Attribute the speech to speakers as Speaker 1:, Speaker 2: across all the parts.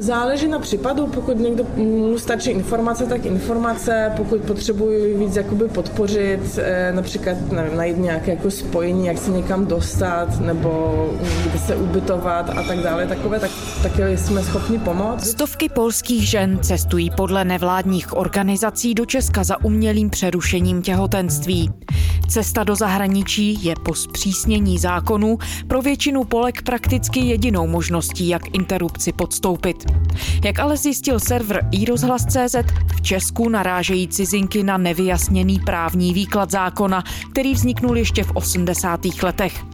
Speaker 1: Záleží na případu, pokud někdo mu stačí informace, tak informace, pokud potřebuji víc jakoby podpořit, eh, například nevím, najít nějaké jako spojení, jak se někam dostat, nebo kde se ubytovat a tak dále, takové, tak, také jsme schopni pomoct.
Speaker 2: Stovky polských žen cestují podle nevládních organizací do Česka za umělým přerušením těhotenství. Cesta do zahraničí je po zpřísnění zákonů pro většinu Polek prakticky jedinou možností, jak interrupci podstoupit. Jak ale zjistil server iRozhlas.cz, v Česku narážejí cizinky na nevyjasněný právní výklad zákona, který vzniknul ještě v 80. letech.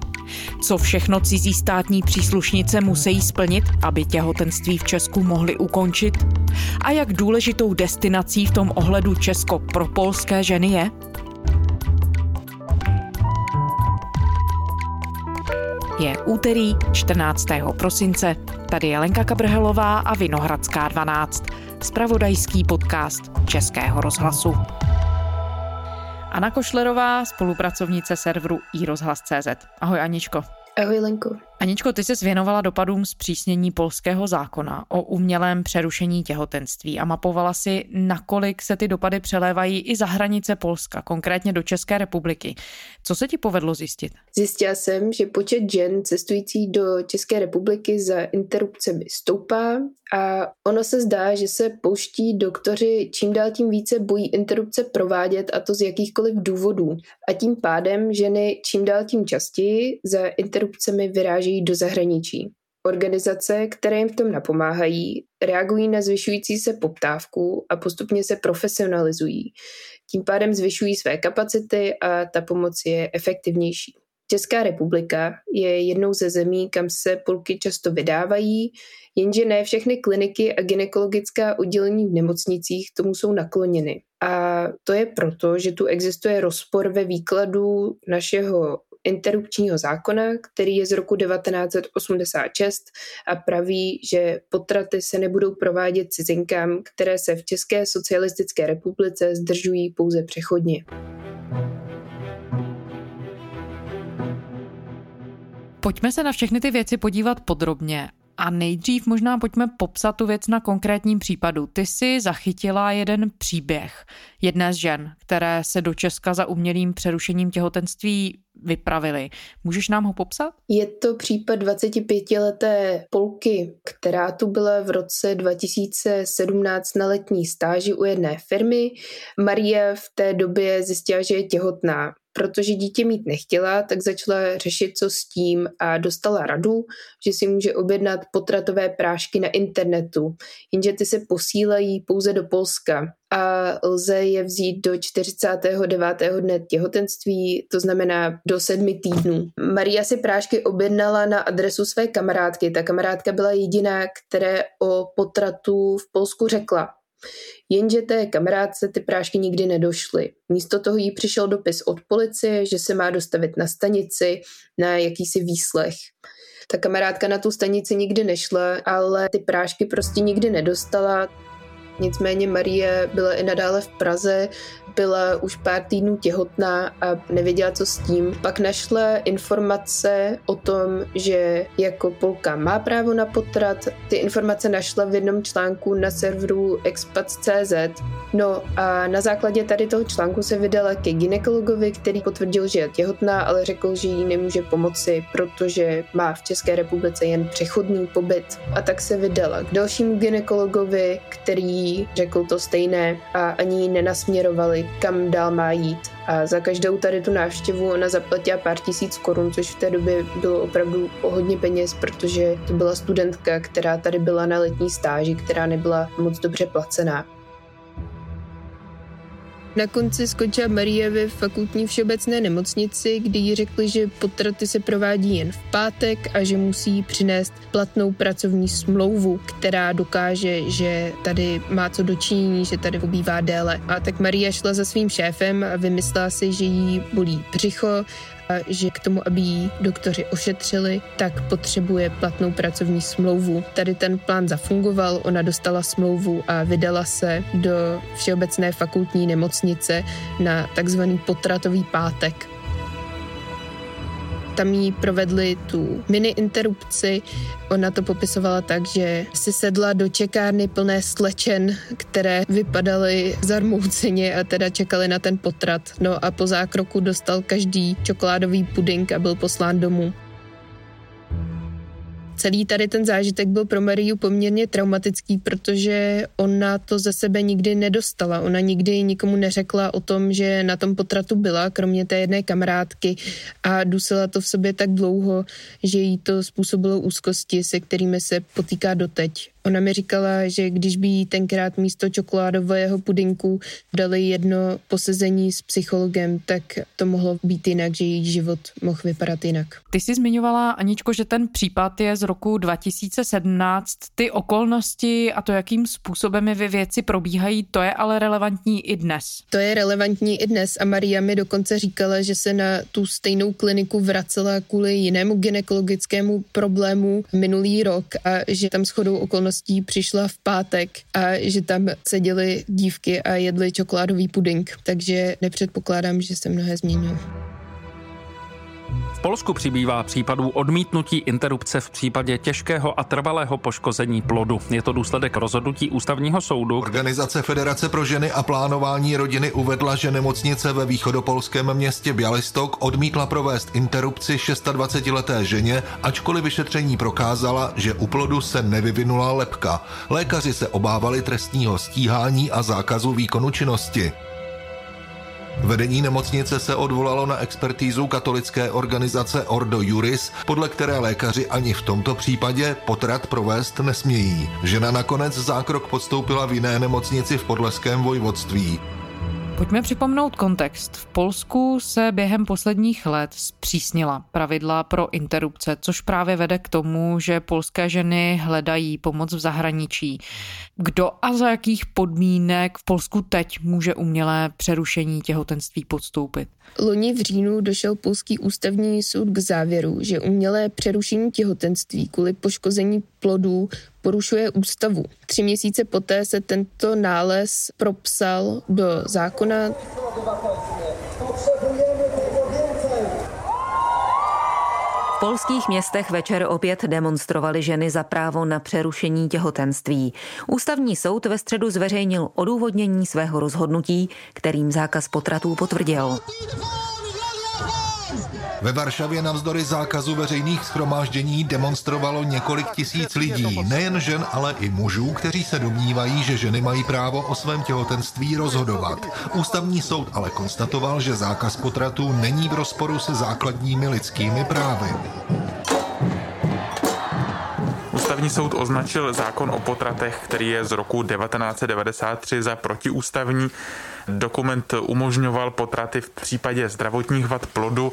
Speaker 2: Co všechno cizí státní příslušnice musí splnit, aby těhotenství v Česku mohly ukončit? A jak důležitou destinací v tom ohledu Česko pro polské ženy je? Je úterý 14. prosince. Tady je Lenka Kabrhelová a Vinohradská 12. Spravodajský podcast Českého rozhlasu. Anna Košlerová, spolupracovnice serveru iRozhlas.cz. Ahoj Aničko.
Speaker 3: Ahoj Lenko.
Speaker 2: Aničko, ty se věnovala dopadům zpřísnění polského zákona o umělém přerušení těhotenství a mapovala si, nakolik se ty dopady přelévají i za hranice Polska, konkrétně do České republiky. Co se ti povedlo zjistit?
Speaker 3: Zjistila jsem, že počet žen cestující do České republiky za interrupcemi stoupá a ono se zdá, že se pouští doktoři čím dál tím více bojí interrupce provádět a to z jakýchkoliv důvodů. A tím pádem ženy čím dál tím častěji za interrupcemi vyráží vyvážejí do zahraničí. Organizace, které jim v tom napomáhají, reagují na zvyšující se poptávku a postupně se profesionalizují. Tím pádem zvyšují své kapacity a ta pomoc je efektivnější. Česká republika je jednou ze zemí, kam se pulky často vydávají, jenže ne všechny kliniky a ginekologická oddělení v nemocnicích tomu jsou nakloněny. A to je proto, že tu existuje rozpor ve výkladu našeho interrupčního zákona, který je z roku 1986 a praví, že potraty se nebudou provádět cizinkám, které se v České socialistické republice zdržují pouze přechodně.
Speaker 2: Pojďme se na všechny ty věci podívat podrobně a nejdřív možná pojďme popsat tu věc na konkrétním případu. Ty si zachytila jeden příběh jedné z žen, které se do Česka za umělým přerušením těhotenství vypravili. Můžeš nám ho popsat?
Speaker 3: Je to případ 25-leté Polky, která tu byla v roce 2017 na letní stáži u jedné firmy. Marie v té době zjistila, že je těhotná protože dítě mít nechtěla, tak začala řešit, co s tím a dostala radu, že si může objednat potratové prášky na internetu, jenže ty se posílají pouze do Polska a lze je vzít do 49. dne těhotenství, to znamená do sedmi týdnů. Maria si prášky objednala na adresu své kamarádky. Ta kamarádka byla jediná, které o potratu v Polsku řekla. Jenže té kamarádce ty prášky nikdy nedošly. Místo toho jí přišel dopis od policie, že se má dostavit na stanici na jakýsi výslech. Ta kamarádka na tu stanici nikdy nešla, ale ty prášky prostě nikdy nedostala. Nicméně Marie byla i nadále v Praze, byla už pár týdnů těhotná a nevěděla, co s tím. Pak našla informace o tom, že jako Polka má právo na potrat. Ty informace našla v jednom článku na serveru expat.cz. No a na základě tady toho článku se vydala ke ginekologovi, který potvrdil, že je těhotná, ale řekl, že jí nemůže pomoci, protože má v České republice jen přechodný pobyt. A tak se vydala k dalšímu ginekologovi, který řekl to stejné a ani ji nenasměrovali kam dál má jít. A za každou tady tu návštěvu ona zaplatila pár tisíc korun, což v té době bylo opravdu hodně peněz, protože to byla studentka, která tady byla na letní stáži, která nebyla moc dobře placená. Na konci skončila Marie ve fakultní všeobecné nemocnici, kdy jí řekli, že potraty se provádí jen v pátek a že musí přinést platnou pracovní smlouvu, která dokáže, že tady má co dočinění, že tady pobývá déle. A tak Maria šla za svým šéfem a vymyslela si, že jí bolí břicho že k tomu, aby jí doktoři ošetřili, tak potřebuje platnou pracovní smlouvu. Tady ten plán zafungoval, ona dostala smlouvu a vydala se do Všeobecné fakultní nemocnice na takzvaný potratový pátek. Tam jí provedli tu mini interrupci. Ona to popisovala tak, že si sedla do čekárny plné slečen, které vypadaly zarmouceně a teda čekali na ten potrat. No a po zákroku dostal každý čokoládový pudink a byl poslán domů celý tady ten zážitek byl pro Mariu poměrně traumatický, protože ona to ze sebe nikdy nedostala. Ona nikdy nikomu neřekla o tom, že na tom potratu byla, kromě té jedné kamarádky a dusila to v sobě tak dlouho, že jí to způsobilo úzkosti, se kterými se potýká doteď. Ona mi říkala, že když by jí tenkrát místo čokoládového pudinku dali jedno posezení s psychologem, tak to mohlo být jinak, že její život mohl vypadat jinak.
Speaker 2: Ty jsi zmiňovala, Aničko, že ten případ je z roku 2017. Ty okolnosti a to, jakým způsobem vy věci probíhají, to je ale relevantní i dnes.
Speaker 3: To je relevantní i dnes a Maria mi dokonce říkala, že se na tu stejnou kliniku vracela kvůli jinému gynekologickému problému minulý rok a že tam shodou okolností okolností přišla v pátek a že tam seděly dívky a jedly čokoládový puding, takže nepředpokládám, že se mnohé změnilo.
Speaker 4: Polsku přibývá případů odmítnutí interrupce v případě těžkého a trvalého poškození plodu. Je to důsledek rozhodnutí ústavního soudu.
Speaker 5: Organizace Federace pro ženy a plánování rodiny uvedla, že nemocnice ve východopolském městě Bialystok odmítla provést interrupci 26-leté ženě, ačkoliv vyšetření prokázala, že u plodu se nevyvinula lepka. Lékaři se obávali trestního stíhání a zákazu výkonu činnosti. Vedení nemocnice se odvolalo na expertízu katolické organizace Ordo Juris, podle které lékaři ani v tomto případě potrat provést nesmějí. Žena nakonec zákrok podstoupila v jiné nemocnici v podleském vojvodství.
Speaker 2: Pojďme připomnout kontext. V Polsku se během posledních let zpřísnila pravidla pro interrupce, což právě vede k tomu, že polské ženy hledají pomoc v zahraničí. Kdo a za jakých podmínek v Polsku teď může umělé přerušení těhotenství podstoupit?
Speaker 3: Loni v říjnu došel polský ústavní soud k závěru, že umělé přerušení těhotenství kvůli poškození plodů porušuje ústavu. Tři měsíce poté se tento nález propsal do zákona.
Speaker 6: V polských městech večer opět demonstrovali ženy za právo na přerušení těhotenství. Ústavní soud ve středu zveřejnil odůvodnění svého rozhodnutí, kterým zákaz potratů potvrdil.
Speaker 5: Ve Varšavě navzdory zákazu veřejných schromáždění demonstrovalo několik tisíc lidí, nejen žen, ale i mužů, kteří se domnívají, že ženy mají právo o svém těhotenství rozhodovat. Ústavní soud ale konstatoval, že zákaz potratu není v rozporu se základními lidskými právy.
Speaker 7: Ústavní soud označil zákon o potratech, který je z roku 1993 za protiústavní. Dokument umožňoval potraty v případě zdravotních vad plodu,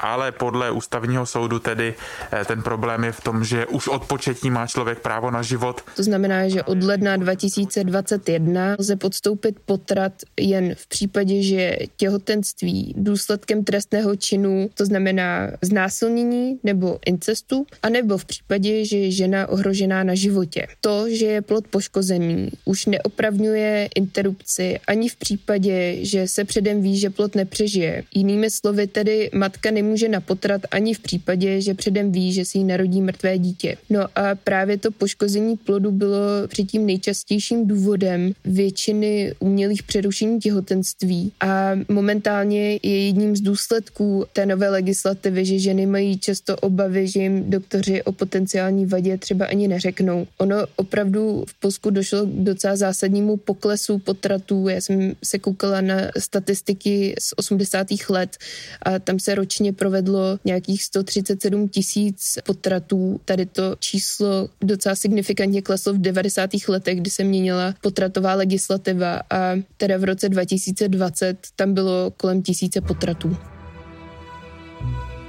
Speaker 7: ale podle ústavního soudu tedy eh, ten problém je v tom, že už od početí má člověk právo na život.
Speaker 3: To znamená, že od ledna 2021 lze podstoupit potrat jen v případě, že těhotenství důsledkem trestného činu, to znamená znásilnění nebo incestu, anebo v případě, že je žena ohrožená na životě. To, že je plod poškozený, už neopravňuje interrupci ani v případě, případě, že se předem ví, že plod nepřežije. Jinými slovy tedy matka nemůže na potrat ani v případě, že předem ví, že si jí narodí mrtvé dítě. No a právě to poškození plodu bylo předtím nejčastějším důvodem většiny umělých přerušení těhotenství a momentálně je jedním z důsledků té nové legislativy, že ženy mají často obavy, že jim doktoři o potenciální vadě třeba ani neřeknou. Ono opravdu v Polsku došlo k docela zásadnímu poklesu potratů. Já jsem se koukala na statistiky z 80. let a tam se ročně provedlo nějakých 137 tisíc potratů. Tady to číslo docela signifikantně kleslo v 90. letech, kdy se měnila potratová legislativa a teda v roce 2020 tam bylo kolem tisíce potratů.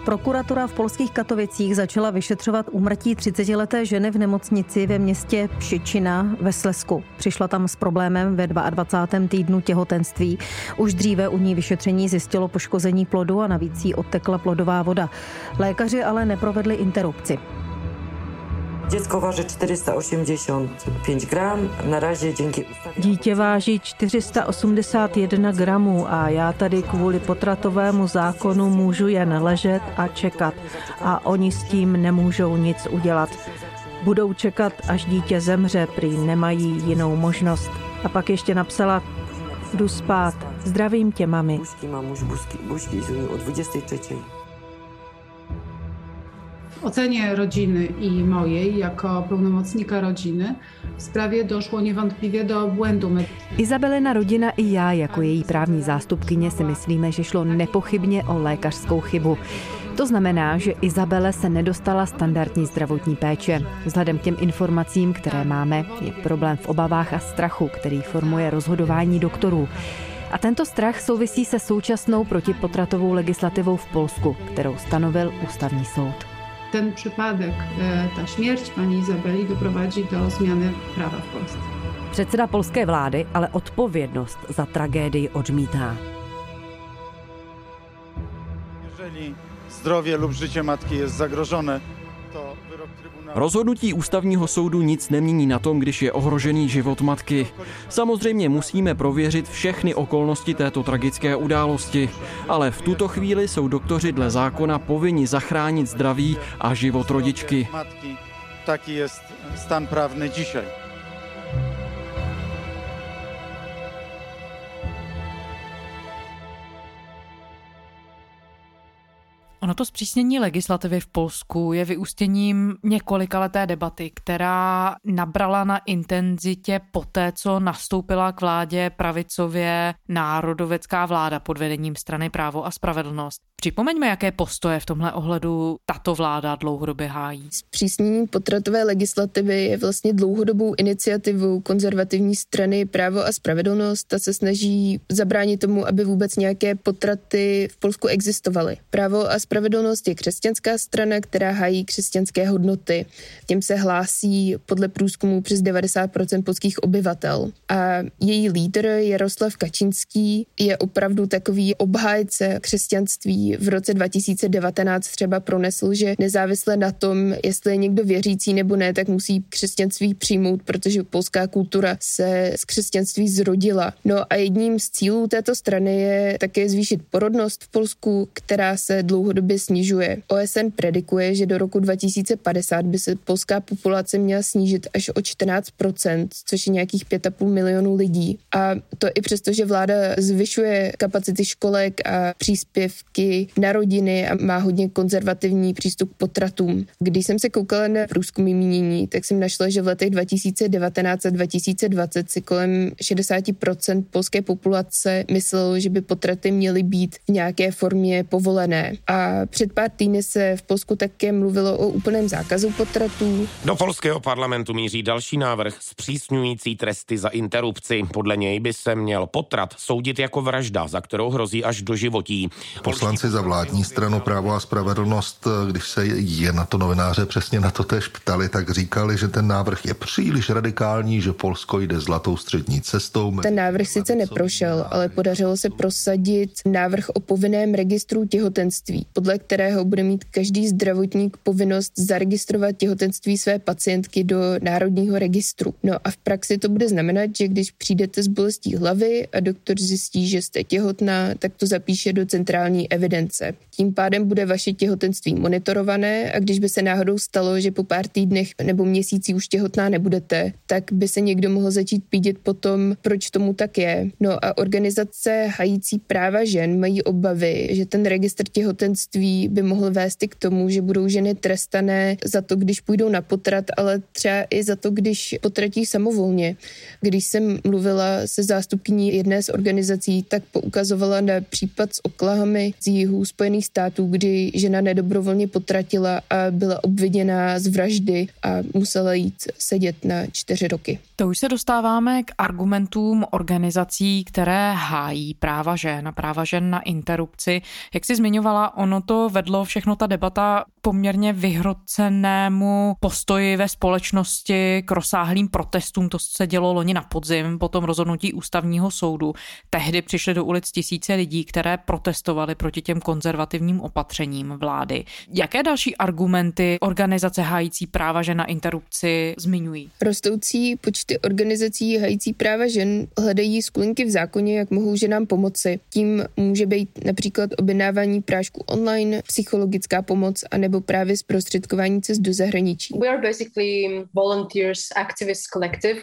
Speaker 8: Prokuratura v polských Katovicích začala vyšetřovat úmrtí 30-leté ženy v nemocnici ve městě Pšičina ve Slesku. Přišla tam s problémem ve 22. týdnu těhotenství. Už dříve u ní vyšetření zjistilo poškození plodu a navíc jí odtekla plodová voda. Lékaři ale neprovedli interrupci.
Speaker 9: Dziecko waży 485 gram. Na razie dzięki
Speaker 8: Dítě váží 481 gramů a já tady kvůli potratovému zákonu můžu jen ležet a čekat. A oni s tím nemůžou nic udělat. Budou čekat, až dítě zemře, prý nemají jinou možnost. A pak ještě napsala, jdu spát, zdravím tě, mami.
Speaker 9: Buźki, mamuś, buźki, buźki o 23.
Speaker 10: Ocenie rodziny i mojej, jako pełnomocnika rodziny, w sprawie doszło niewątpliwie do błędu.
Speaker 11: Izabelina rodina i já jako její právní zástupkyně si myslíme, že šlo nepochybně o lékařskou chybu. To znamená, že Izabele se nedostala standardní zdravotní péče. Vzhledem k těm informacím, které máme, je problém v obavách a strachu, který formuje rozhodování doktorů. A tento strach souvisí se současnou protipotratovou legislativou v Polsku, kterou stanovil ústavní soud.
Speaker 10: Ten przypadek, e, ta śmierć pani Izabeli doprowadzi do zmiany prawa w Polsce.
Speaker 11: Předseda polské vlády ale odpovědnost za tragédii odmítá.
Speaker 12: Jeżeli zdrowie lub życie matki jest zagrożone.
Speaker 13: Rozhodnutí ústavního soudu nic nemění na tom, když je ohrožený život matky. Samozřejmě musíme prověřit všechny okolnosti této tragické události, ale v tuto chvíli jsou doktoři dle zákona povinni zachránit zdraví a život rodičky.
Speaker 12: Taki jest stan prawny dzisiaj.
Speaker 2: To zpřísnění legislativy v Polsku je vyústěním několikaleté debaty, která nabrala na intenzitě poté, co nastoupila k vládě pravicově národovecká vláda pod vedením strany Právo a spravedlnost. Připomeňme, jaké postoje v tomhle ohledu tato vláda dlouhodobě hájí.
Speaker 3: Zpřísnění potratové legislativy je vlastně dlouhodobou iniciativou konzervativní strany Právo a spravedlnost. Ta se snaží zabránit tomu, aby vůbec nějaké potraty v Polsku existovaly. Právo a spravedlnost je křesťanská strana, která hájí křesťanské hodnoty. Těm se hlásí podle průzkumu přes 90% polských obyvatel. A její lídr Jaroslav Kačínský je opravdu takový obhájce křesťanství. V roce 2019 třeba pronesl, že nezávisle na tom, jestli je někdo věřící nebo ne, tak musí křesťanství přijmout, protože polská kultura se z křesťanství zrodila. No a jedním z cílů této strany je také zvýšit porodnost v Polsku, která se dlouhodobě snižuje. OSN predikuje, že do roku 2050 by se polská populace měla snížit až o 14%, což je nějakých 5,5 milionů lidí. A to i přesto, že vláda zvyšuje kapacity školek a příspěvky na rodiny a má hodně konzervativní přístup k potratům. Když jsem se koukala na průzkumy mínění, tak jsem našla, že v letech 2019 a 2020 si kolem 60% polské populace myslelo, že by potraty měly být v nějaké formě povolené. A před pár týdny se v Polsku také mluvilo o úplném zákazu potratů.
Speaker 14: Do polského parlamentu míří další návrh zpřísňující tresty za interrupci. Podle něj by se měl potrat soudit jako vražda, za kterou hrozí až do životí.
Speaker 5: Poslanci za vládní stranu Právo a spravedlnost, když se je na to novináře přesně na to tež ptali, tak říkali, že ten návrh je příliš radikální, že Polsko jde zlatou střední cestou.
Speaker 3: Ten návrh sice neprošel, ale podařilo se prosadit návrh o povinném registru těhotenství, podle kterého bude mít každý zdravotník povinnost zaregistrovat těhotenství své pacientky do národního registru. No a v praxi to bude znamenat, že když přijdete s bolestí hlavy a doktor zjistí, že jste těhotná, tak to zapíše do centrální evidence. Tím pádem bude vaše těhotenství monitorované a když by se náhodou stalo, že po pár týdnech nebo měsících už těhotná nebudete, tak by se někdo mohl začít pídit potom, proč tomu tak je. No a organizace hající práva žen mají obavy, že ten registr těhotenství by mohl vést i k tomu, že budou ženy trestané za to, když půjdou na potrat, ale třeba i za to, když potratí samovolně. Když jsem mluvila se zástupkyní jedné z organizací, tak poukazovala na případ z Oklahoma z jihu Spojených států, kdy žena nedobrovolně potratila a byla obviněná z vraždy a musela jít sedět na čtyři roky.
Speaker 2: To už se dostáváme k argumentům organizací, které hájí práva žen a práva žen na interrupci. Jak si zmiňovala, ono to vedlo všechno ta debata poměrně vyhrocenému postoji ve společnosti k rozsáhlým protestům. To se dělo loni na podzim po tom rozhodnutí ústavního soudu. Tehdy přišly do ulic tisíce lidí, které protestovali proti těm konzervativním opatřením vlády. Jaké další argumenty organizace hájící práva žen na interrupci zmiňují?
Speaker 3: Rostoucí počty organizací hájící práva žen hledají skulinky v zákoně, jak mohou ženám pomoci. Tím může být například objednávání prášku online, psychologická pomoc a nebo právě zprostředkování cest do zahraničí.
Speaker 15: We are basically volunteers activist collective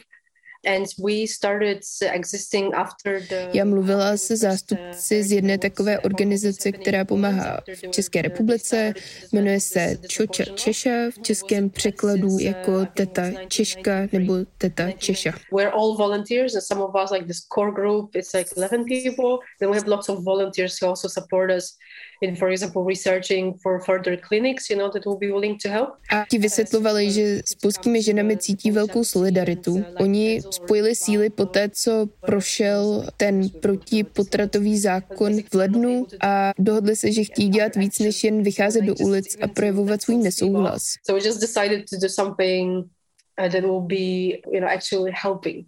Speaker 3: já mluvila se zástupci z jedné takové organizace, která pomáhá v České republice. Jmenuje se Čoča Češa, v českém překladu jako teta Češka nebo teta Češa.
Speaker 15: We're all volunteers and some of us like this core group, it's like 11 people. Then we have lots of volunteers who also support us in, for example, researching for further clinics, you know, that will be willing to help.
Speaker 3: A ti vysvětlovali, že s polskými ženami cítí velkou solidaritu. Oni spojili síly po té, co prošel ten protipotratový zákon v lednu a dohodli se, že chtějí dělat víc, než jen vycházet do ulic a projevovat svůj nesouhlas.
Speaker 15: So we just decided to do something uh, that will be, you know, actually helping.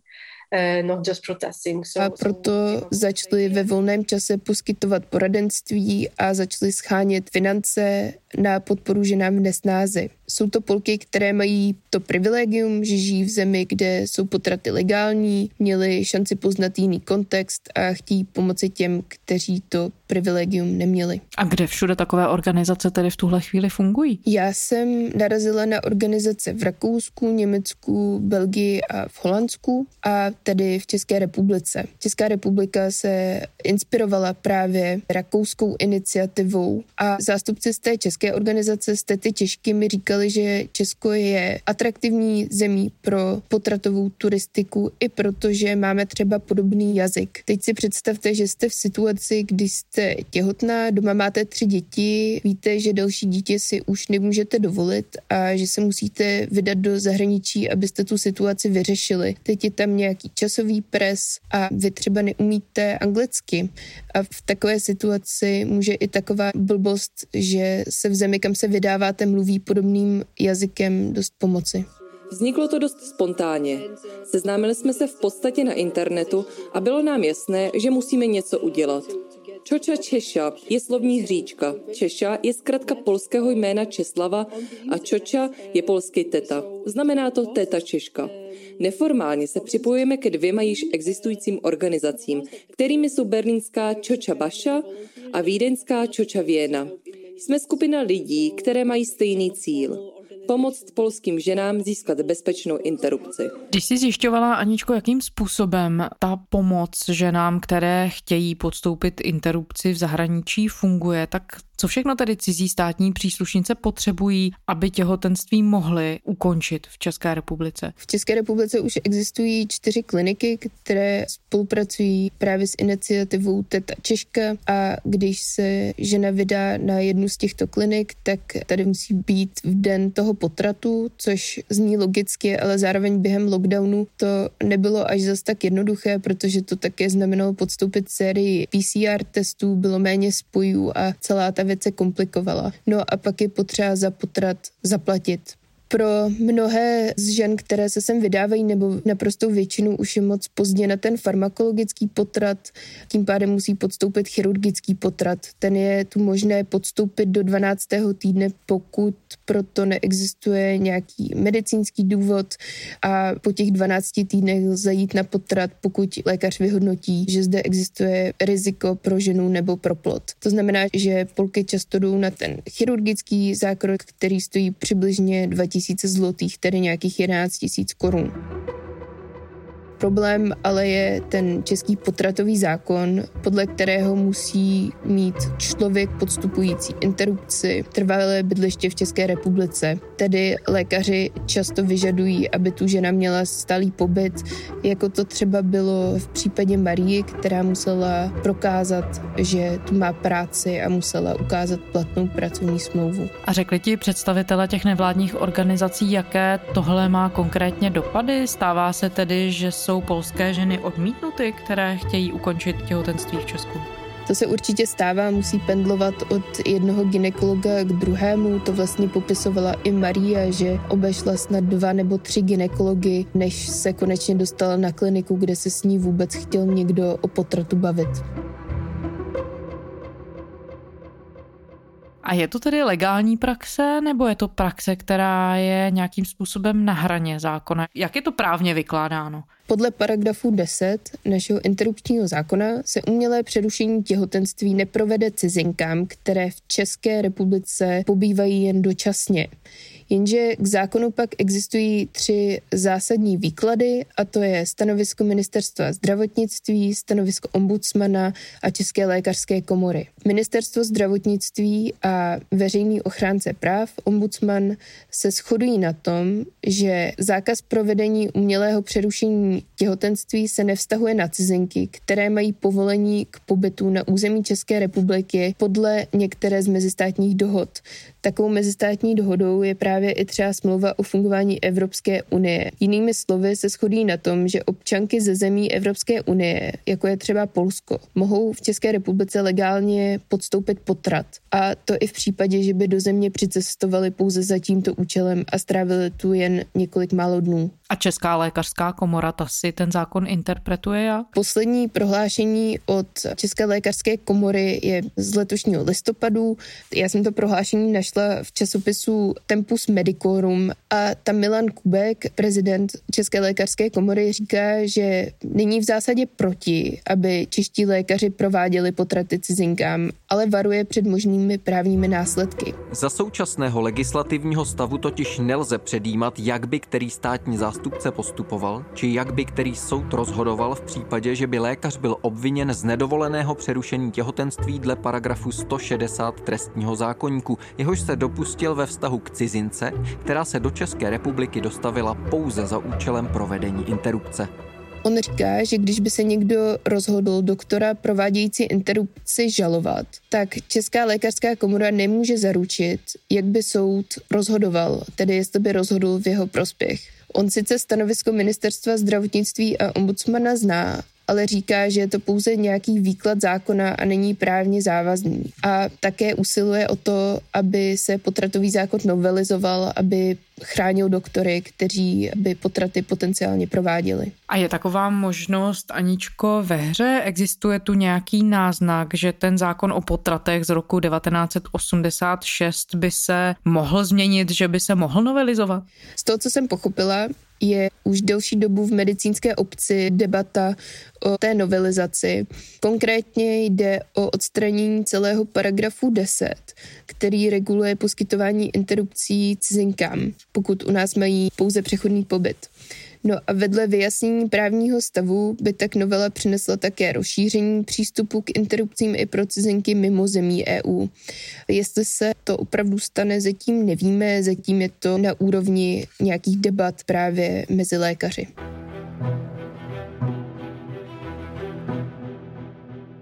Speaker 15: Protesting.
Speaker 3: So, a proto začali ve volném čase poskytovat poradenství a začali schánět finance na podporu ženám v nesnázi. Jsou to Polky, které mají to privilegium, že žijí v zemi, kde jsou potraty legální, měli šanci poznat jiný kontext a chtějí pomoci těm, kteří to privilegium neměli.
Speaker 2: A kde všude takové organizace tedy v tuhle chvíli fungují?
Speaker 3: Já jsem narazila na organizace v Rakousku, Německu, Belgii a v Holandsku a tedy v České republice. Česká republika se inspirovala právě rakouskou iniciativou a zástupci z té české organizace z Tety Češky mi říkali, říkali, že Česko je atraktivní zemí pro potratovou turistiku i proto, že máme třeba podobný jazyk. Teď si představte, že jste v situaci, kdy jste těhotná, doma máte tři děti, víte, že další dítě si už nemůžete dovolit a že se musíte vydat do zahraničí, abyste tu situaci vyřešili. Teď je tam nějaký časový pres a vy třeba neumíte anglicky. A v takové situaci může i taková blbost, že se v zemi, kam se vydáváte, mluví podobným jiným jazykem dost pomoci.
Speaker 16: Vzniklo to dost spontánně. Seznámili jsme se v podstatě na internetu a bylo nám jasné, že musíme něco udělat. Čoča Češa je slovní hříčka. Češa je zkrátka polského jména Česlava a Čoča je polský teta. Znamená to teta Češka. Neformálně se připojujeme ke dvěma již existujícím organizacím, kterými jsou berlínská Čoča Baša a vídeňská Čoča Věna. Jsme skupina lidí, které mají stejný cíl pomoct polským ženám získat bezpečnou interrupci.
Speaker 2: Když jsi zjišťovala, Aničko, jakým způsobem ta pomoc ženám, které chtějí podstoupit interrupci v zahraničí, funguje, tak co všechno tedy cizí státní příslušnice potřebují, aby těhotenství mohly ukončit v České republice?
Speaker 3: V České republice už existují čtyři kliniky, které spolupracují právě s iniciativou Teta Češka a když se žena vydá na jednu z těchto klinik, tak tady musí být v den toho potratu, což zní logicky, ale zároveň během lockdownu to nebylo až zas tak jednoduché, protože to také znamenalo podstoupit sérii PCR testů, bylo méně spojů a celá ta věc se komplikovala. No a pak je potřeba za potrat zaplatit pro mnohé z žen, které se sem vydávají, nebo naprostou většinu už je moc pozdě na ten farmakologický potrat, tím pádem musí podstoupit chirurgický potrat. Ten je tu možné podstoupit do 12. týdne, pokud proto neexistuje nějaký medicínský důvod a po těch 12 týdnech lze jít na potrat, pokud lékař vyhodnotí, že zde existuje riziko pro ženu nebo pro plod. To znamená, že polky často jdou na ten chirurgický zákrok, který stojí přibližně 2000 tisíce zlotých, tedy nějakých 11 tisíc korun. Problém ale je ten český potratový zákon, podle kterého musí mít člověk podstupující interrupci trvalé bydliště v České republice. Tedy lékaři často vyžadují, aby tu žena měla stálý pobyt, jako to třeba bylo v případě Marie, která musela prokázat, že tu má práci a musela ukázat platnou pracovní smlouvu.
Speaker 2: A řekli ti představitele těch nevládních organizací, jaké tohle má konkrétně dopady? Stává se tedy, že jsou polské ženy odmítnuty, které chtějí ukončit těhotenství v Česku?
Speaker 3: To se určitě stává, musí pendlovat od jednoho ginekologa k druhému. To vlastně popisovala i Maria, že obešla snad dva nebo tři ginekology, než se konečně dostala na kliniku, kde se s ní vůbec chtěl někdo o potratu bavit.
Speaker 2: A je to tedy legální praxe, nebo je to praxe, která je nějakým způsobem na hraně zákona? Jak je to právně vykládáno?
Speaker 3: Podle paragrafu 10 našeho interrupčního zákona se umělé přerušení těhotenství neprovede cizinkám, které v České republice pobývají jen dočasně. Jenže k zákonu pak existují tři zásadní výklady, a to je stanovisko ministerstva zdravotnictví, stanovisko ombudsmana a České lékařské komory. Ministerstvo zdravotnictví a veřejný ochránce práv, ombudsman, se shodují na tom, že zákaz provedení umělého přerušení těhotenství se nevztahuje na cizinky, které mají povolení k pobytu na území České republiky podle některé z mezistátních dohod. Takovou mezistátní dohodou je právě i třeba smlouva o fungování Evropské unie. Jinými slovy se shodí na tom, že občanky ze zemí Evropské unie, jako je třeba Polsko, mohou v České republice legálně podstoupit potrat. A to i v případě, že by do země přicestovali pouze za tímto účelem a strávili tu jen několik málo dnů.
Speaker 2: A Česká lékařská komora ta si ten zákon interpretuje jak?
Speaker 3: Poslední prohlášení od České lékařské komory je z letošního listopadu. Já jsem to prohlášení našla v časopisu Tempus Medicorum a tam Milan Kubek, prezident České lékařské komory, říká, že není v zásadě proti, aby čeští lékaři prováděli potraty cizinkám, ale varuje před možnými právními následky.
Speaker 13: Za současného legislativního stavu totiž nelze předjímat, jak by který státní zástupce postupoval, či jak by který soud rozhodoval v případě, že by lékař byl obviněn z nedovoleného přerušení těhotenství dle paragrafu 160 trestního zákonníku, jehož se dopustil ve vztahu k cizince, která se do České republiky dostavila pouze za účelem provedení interrupce.
Speaker 3: On říká, že když by se někdo rozhodl doktora provádějící interrupci žalovat, tak Česká lékařská komora nemůže zaručit, jak by soud rozhodoval, tedy jestli by rozhodl v jeho prospěch. On sice stanovisko ministerstva zdravotnictví a ombudsmana zná, ale říká, že je to pouze nějaký výklad zákona a není právně závazný. A také usiluje o to, aby se potratový zákon novelizoval, aby chránil doktory, kteří by potraty potenciálně prováděli.
Speaker 2: A je taková možnost, Aničko, ve hře? Existuje tu nějaký náznak, že ten zákon o potratech z roku 1986 by se mohl změnit, že by se mohl novelizovat?
Speaker 3: Z toho, co jsem pochopila, je už delší dobu v medicínské obci debata o té novelizaci. Konkrétně jde o odstranění celého paragrafu 10, který reguluje poskytování interrupcí cizinkám, pokud u nás mají pouze přechodný pobyt. No a vedle vyjasnění právního stavu by tak novela přinesla také rozšíření přístupu k interrupcím i pro cizinky mimo zemí EU. Jestli se to opravdu stane, zatím nevíme, zatím je to na úrovni nějakých debat právě mezi lékaři.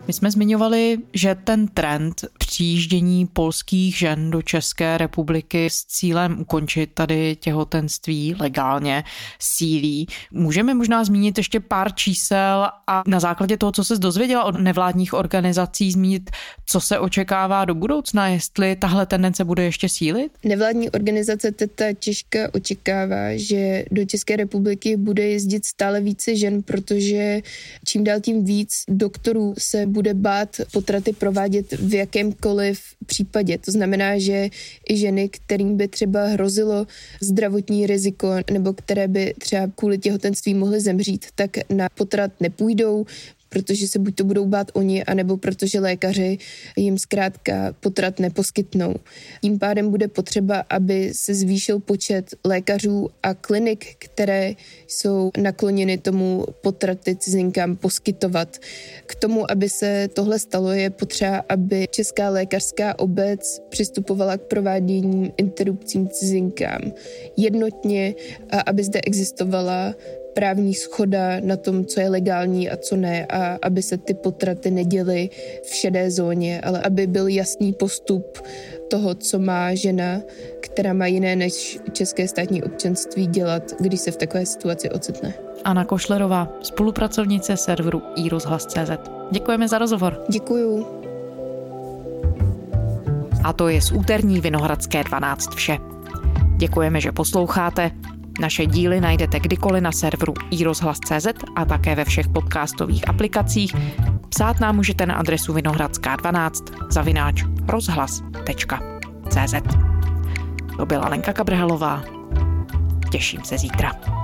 Speaker 2: My jsme zmiňovali, že ten trend přijíždění polských žen do České republiky s cílem ukončit tady těhotenství legálně sílí. Můžeme možná zmínit ještě pár čísel a na základě toho, co se dozvěděla od nevládních organizací, zmínit, co se očekává do budoucna, jestli tahle tendence bude ještě sílit?
Speaker 3: Nevládní organizace Teta Češka očekává, že do České republiky bude jezdit stále více žen, protože čím dál tím víc doktorů se bude bát potraty provádět v jakémkoliv případě. To znamená, že i ženy, kterým by třeba hrozilo zdravotní riziko nebo které by třeba kvůli těhotenství mohly zemřít, tak na potrat nepůjdou, protože se buď to budou bát oni, anebo protože lékaři jim zkrátka potrat neposkytnou. Tím pádem bude potřeba, aby se zvýšil počet lékařů a klinik, které jsou nakloněny tomu potraty cizinkám poskytovat. K tomu, aby se tohle stalo, je potřeba, aby Česká lékařská obec přistupovala k provádění interrupcím cizinkám jednotně a aby zde existovala právní schoda na tom, co je legální a co ne a aby se ty potraty neděly v šedé zóně, ale aby byl jasný postup toho, co má žena, která má jiné než české státní občanství dělat, když se v takové situaci ocitne.
Speaker 2: Anna Košlerová, spolupracovnice serveru iRozhlas.cz. Děkujeme za rozhovor.
Speaker 3: Děkuju.
Speaker 2: A to je z úterní Vinohradské 12 vše. Děkujeme, že posloucháte. Naše díly najdete kdykoliv na serveru iRozhlas.cz a také ve všech podcastových aplikacích. Psát nám můžete na adresu vinohradská12 zavináč rozhlas.cz. To byla Lenka Kabrhalová. Těším se zítra.